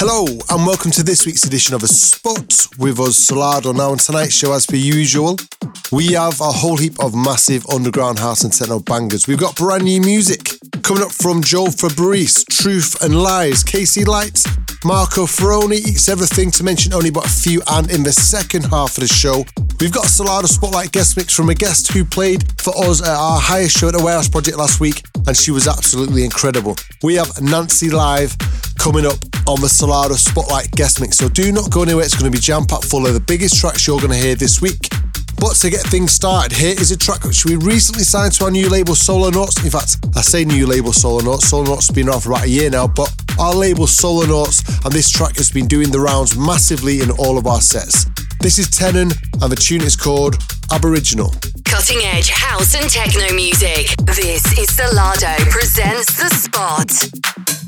Hello and welcome to this week's edition of A Spot with us, Solardo. Now, on tonight's show, as per usual, we have a whole heap of massive underground house and techno bangers. We've got brand new music coming up from Joe Fabrice, Truth and Lies, Casey Light, Marco Faraone, Eats Everything, to mention only but a few. And in the second half of the show, we've got a Solardo Spotlight guest mix from a guest who played for us at our highest show at the Warehouse Project last week, and she was absolutely incredible. We have Nancy Live coming up on the Solardo Spotlight guest mix, so do not go anywhere. It's going to be jam packed full of the biggest tracks you're going to hear this week. But to get things started, here is a track which we recently signed to our new label Solo Notes. In fact, I say new label Solo Notes. Solo Notes has been around for about a year now, but our label Solo Notes, and this track has been doing the rounds massively in all of our sets. This is Tenon, and the tune is called Aboriginal. Cutting edge house and techno music. This is Solardo presents the spot.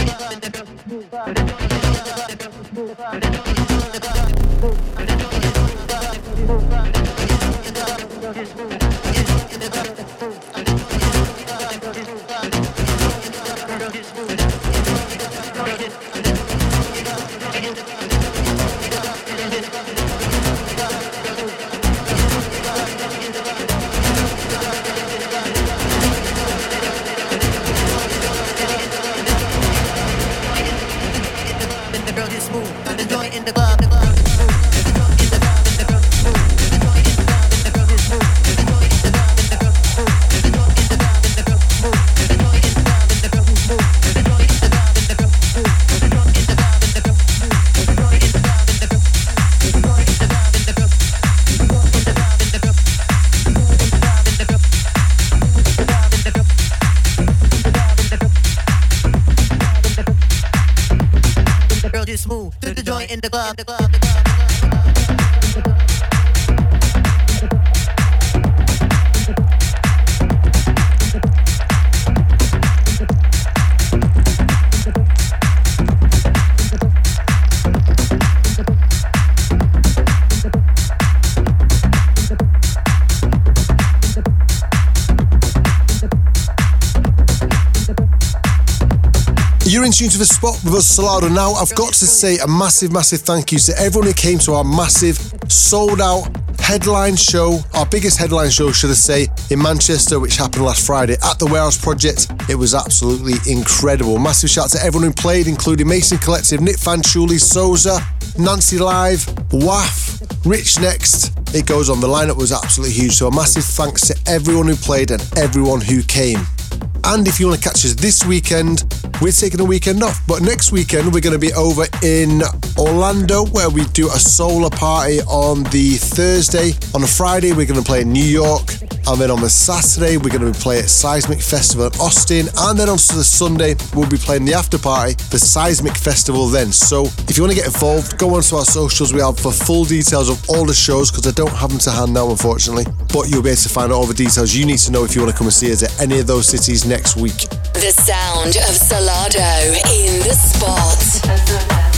tuned to the spot with us, Solardo. Now, I've got to say a massive, massive thank you to everyone who came to our massive, sold out headline show, our biggest headline show, should I say, in Manchester, which happened last Friday at the Warehouse Project. It was absolutely incredible. Massive shout out to everyone who played, including Mason Collective, Nick Fanciulli, Souza, Nancy Live, WAF, Rich NxT. It goes on. The lineup was absolutely huge. So a massive thanks to everyone who played and everyone who came. And if you want to catch us this weekend, we're taking a weekend off. But next weekend, we're going to be over in Orlando where we do a solar party on the Thursday. On a Friday, we're going to play in New York. And then on the Saturday, we're going to be play at Seismic Festival in Austin. And then on the Sunday, we'll be playing the after party for Seismic Festival then. So if you want to get involved, go onto our socials. We have for full details of all the shows because I don't have them to hand now, unfortunately. But you'll be able to find all the details you need to know if you want to come and see us at any of those cities next week. The sound of Solardo in the spot.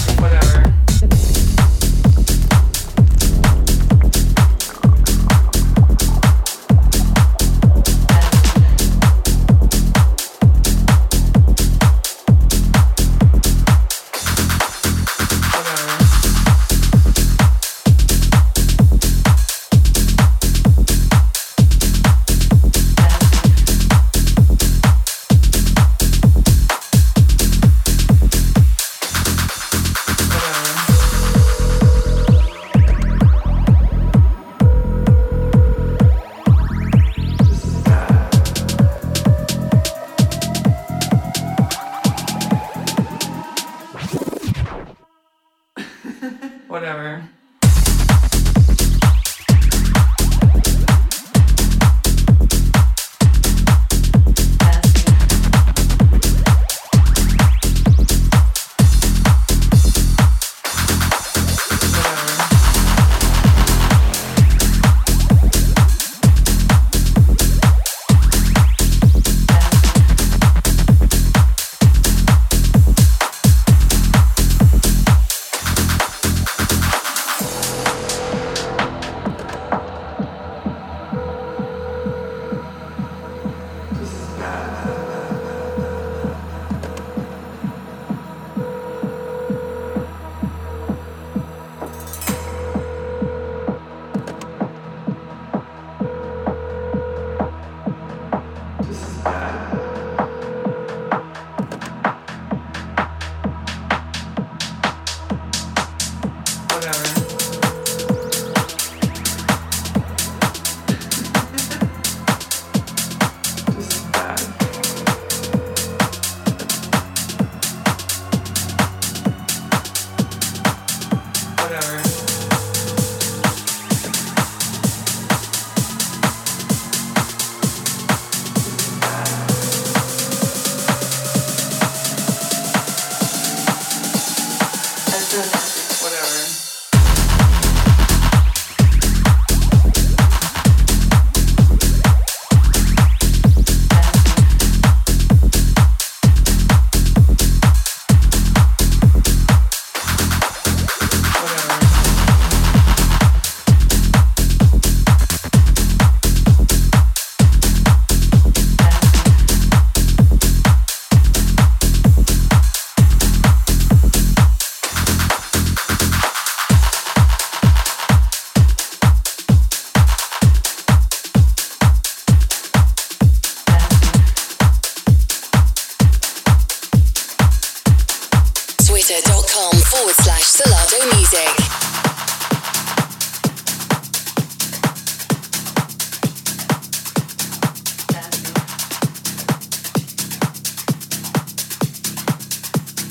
facebook.com forward slash Salado Music.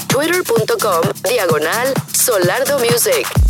twitter.com diagonal Solardo Music.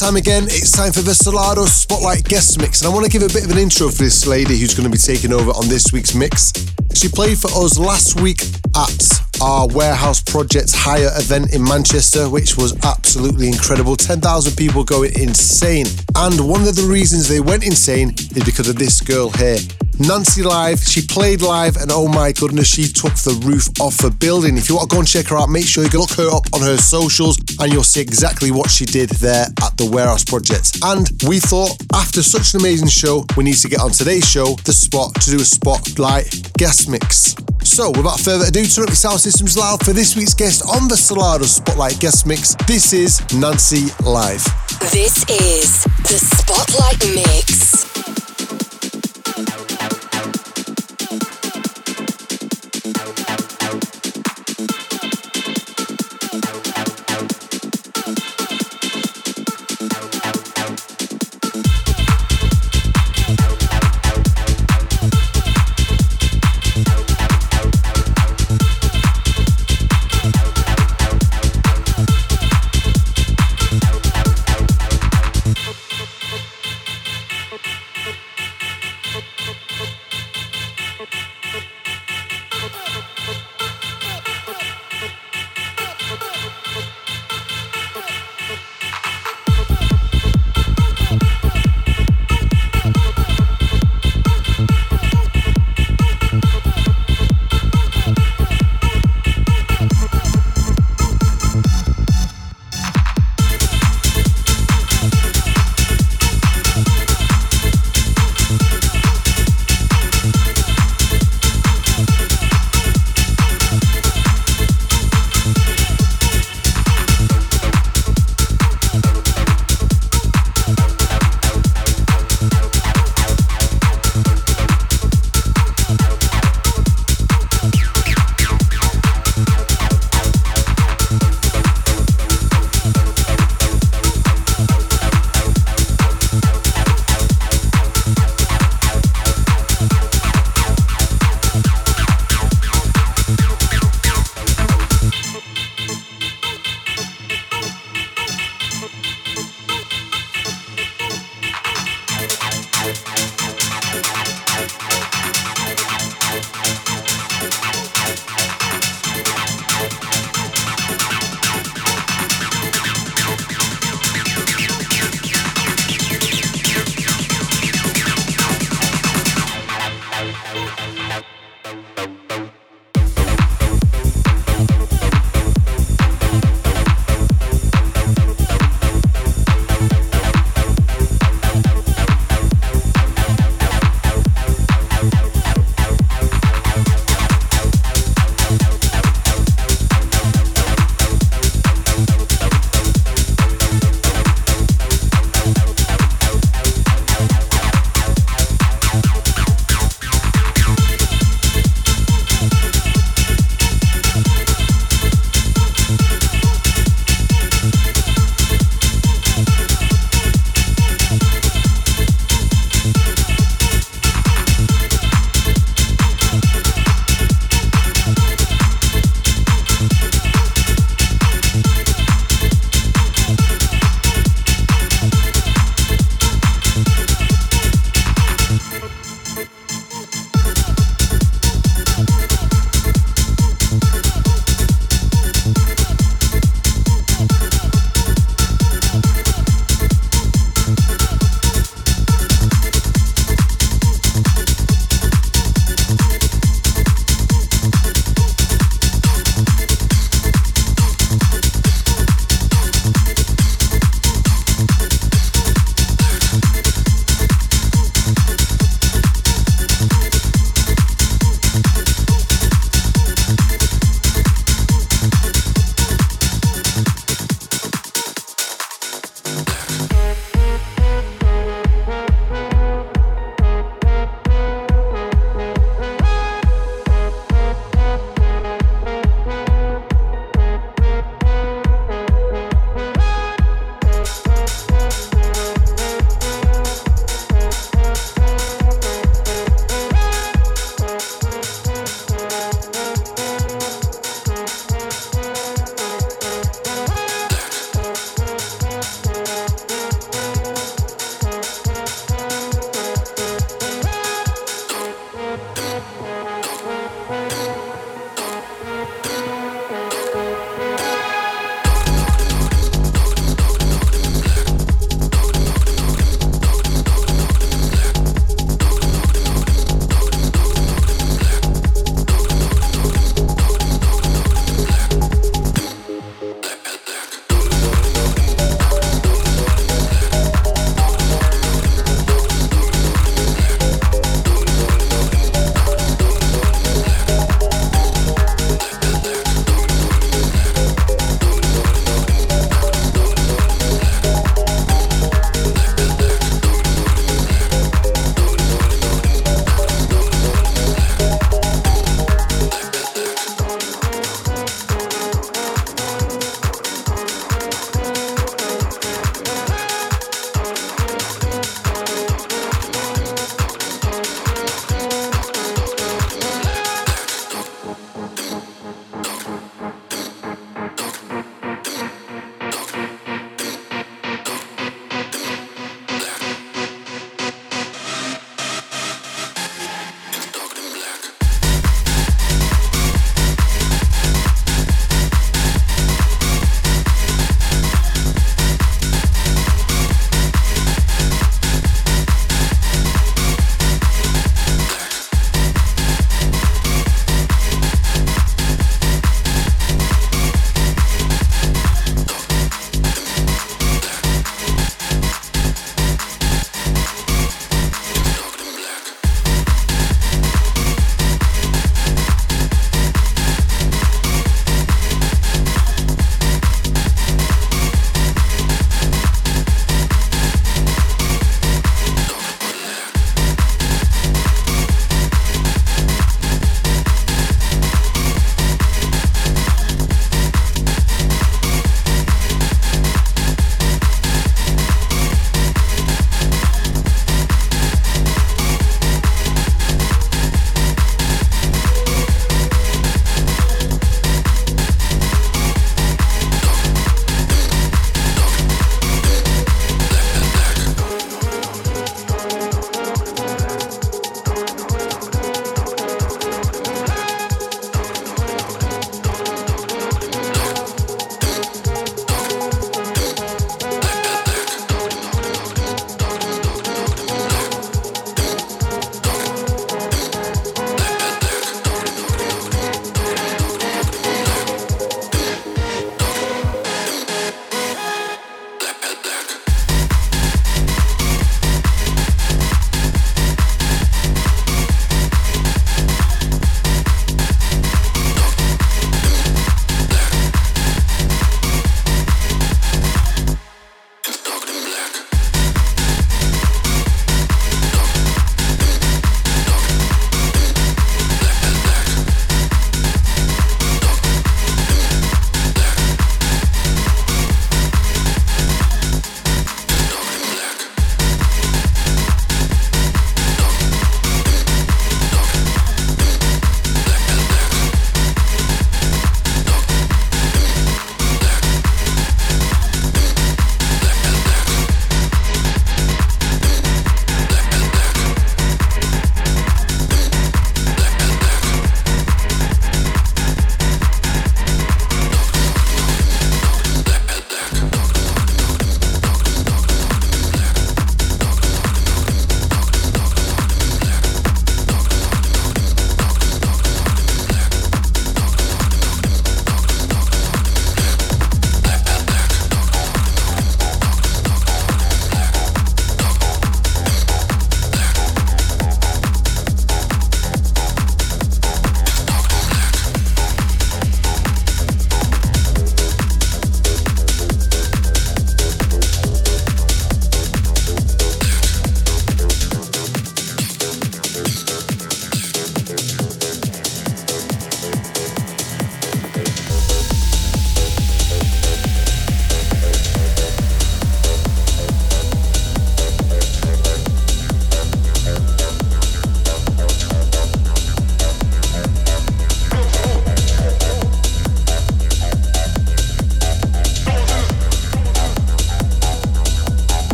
Time again. It's time for the Solardo Spotlight Guest Mix. And I want to give a bit of an intro for this lady who's going to be taking over on this week's mix. She played for us last week at our warehouse project hire event in Manchester, which was absolutely incredible. 10,000 people going insane. And one of the reasons they went insane is because of this girl here. Nancy Live, she played live, and oh my goodness, she took the roof off the building. If you want to go and check her out, make sure you look her up on her socials, and you'll see exactly what she did there at the Warehouse Project. And we thought, after such an amazing show, we need to get on today's show, The Spot, to do a spotlight guest mix. So, without further ado, turn up your sound systems loud for this week's guest on the Solardo Spotlight Guest Mix. This is Nancy Live. This is the Spotlight Mix.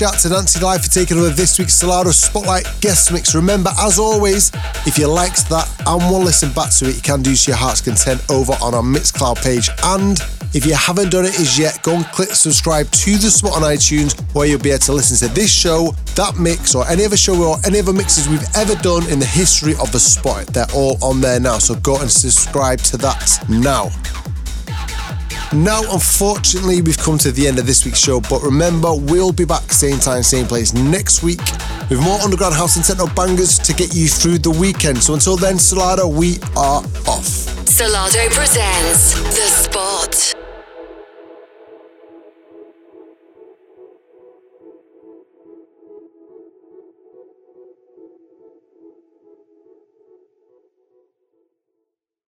Shout to Nancy Live for taking over this week's Solardo Spotlight guest mix. Remember, as always, if you liked that and want to listen back to it, you can do so your heart's content over on our Mixcloud page. And if you haven't done it as yet, go and click subscribe to the spot on iTunes where you'll be able to listen to this show, that mix, or any other show or any other mixes we've ever done in the history of the spot. They're all on there now, so go and subscribe to that now. Now, unfortunately, we've come to the end of this week's show, but remember, we'll be back same time, same place next week with more underground house and techno bangers to get you through the weekend. So until then, Solardo, we are off. Solardo presents.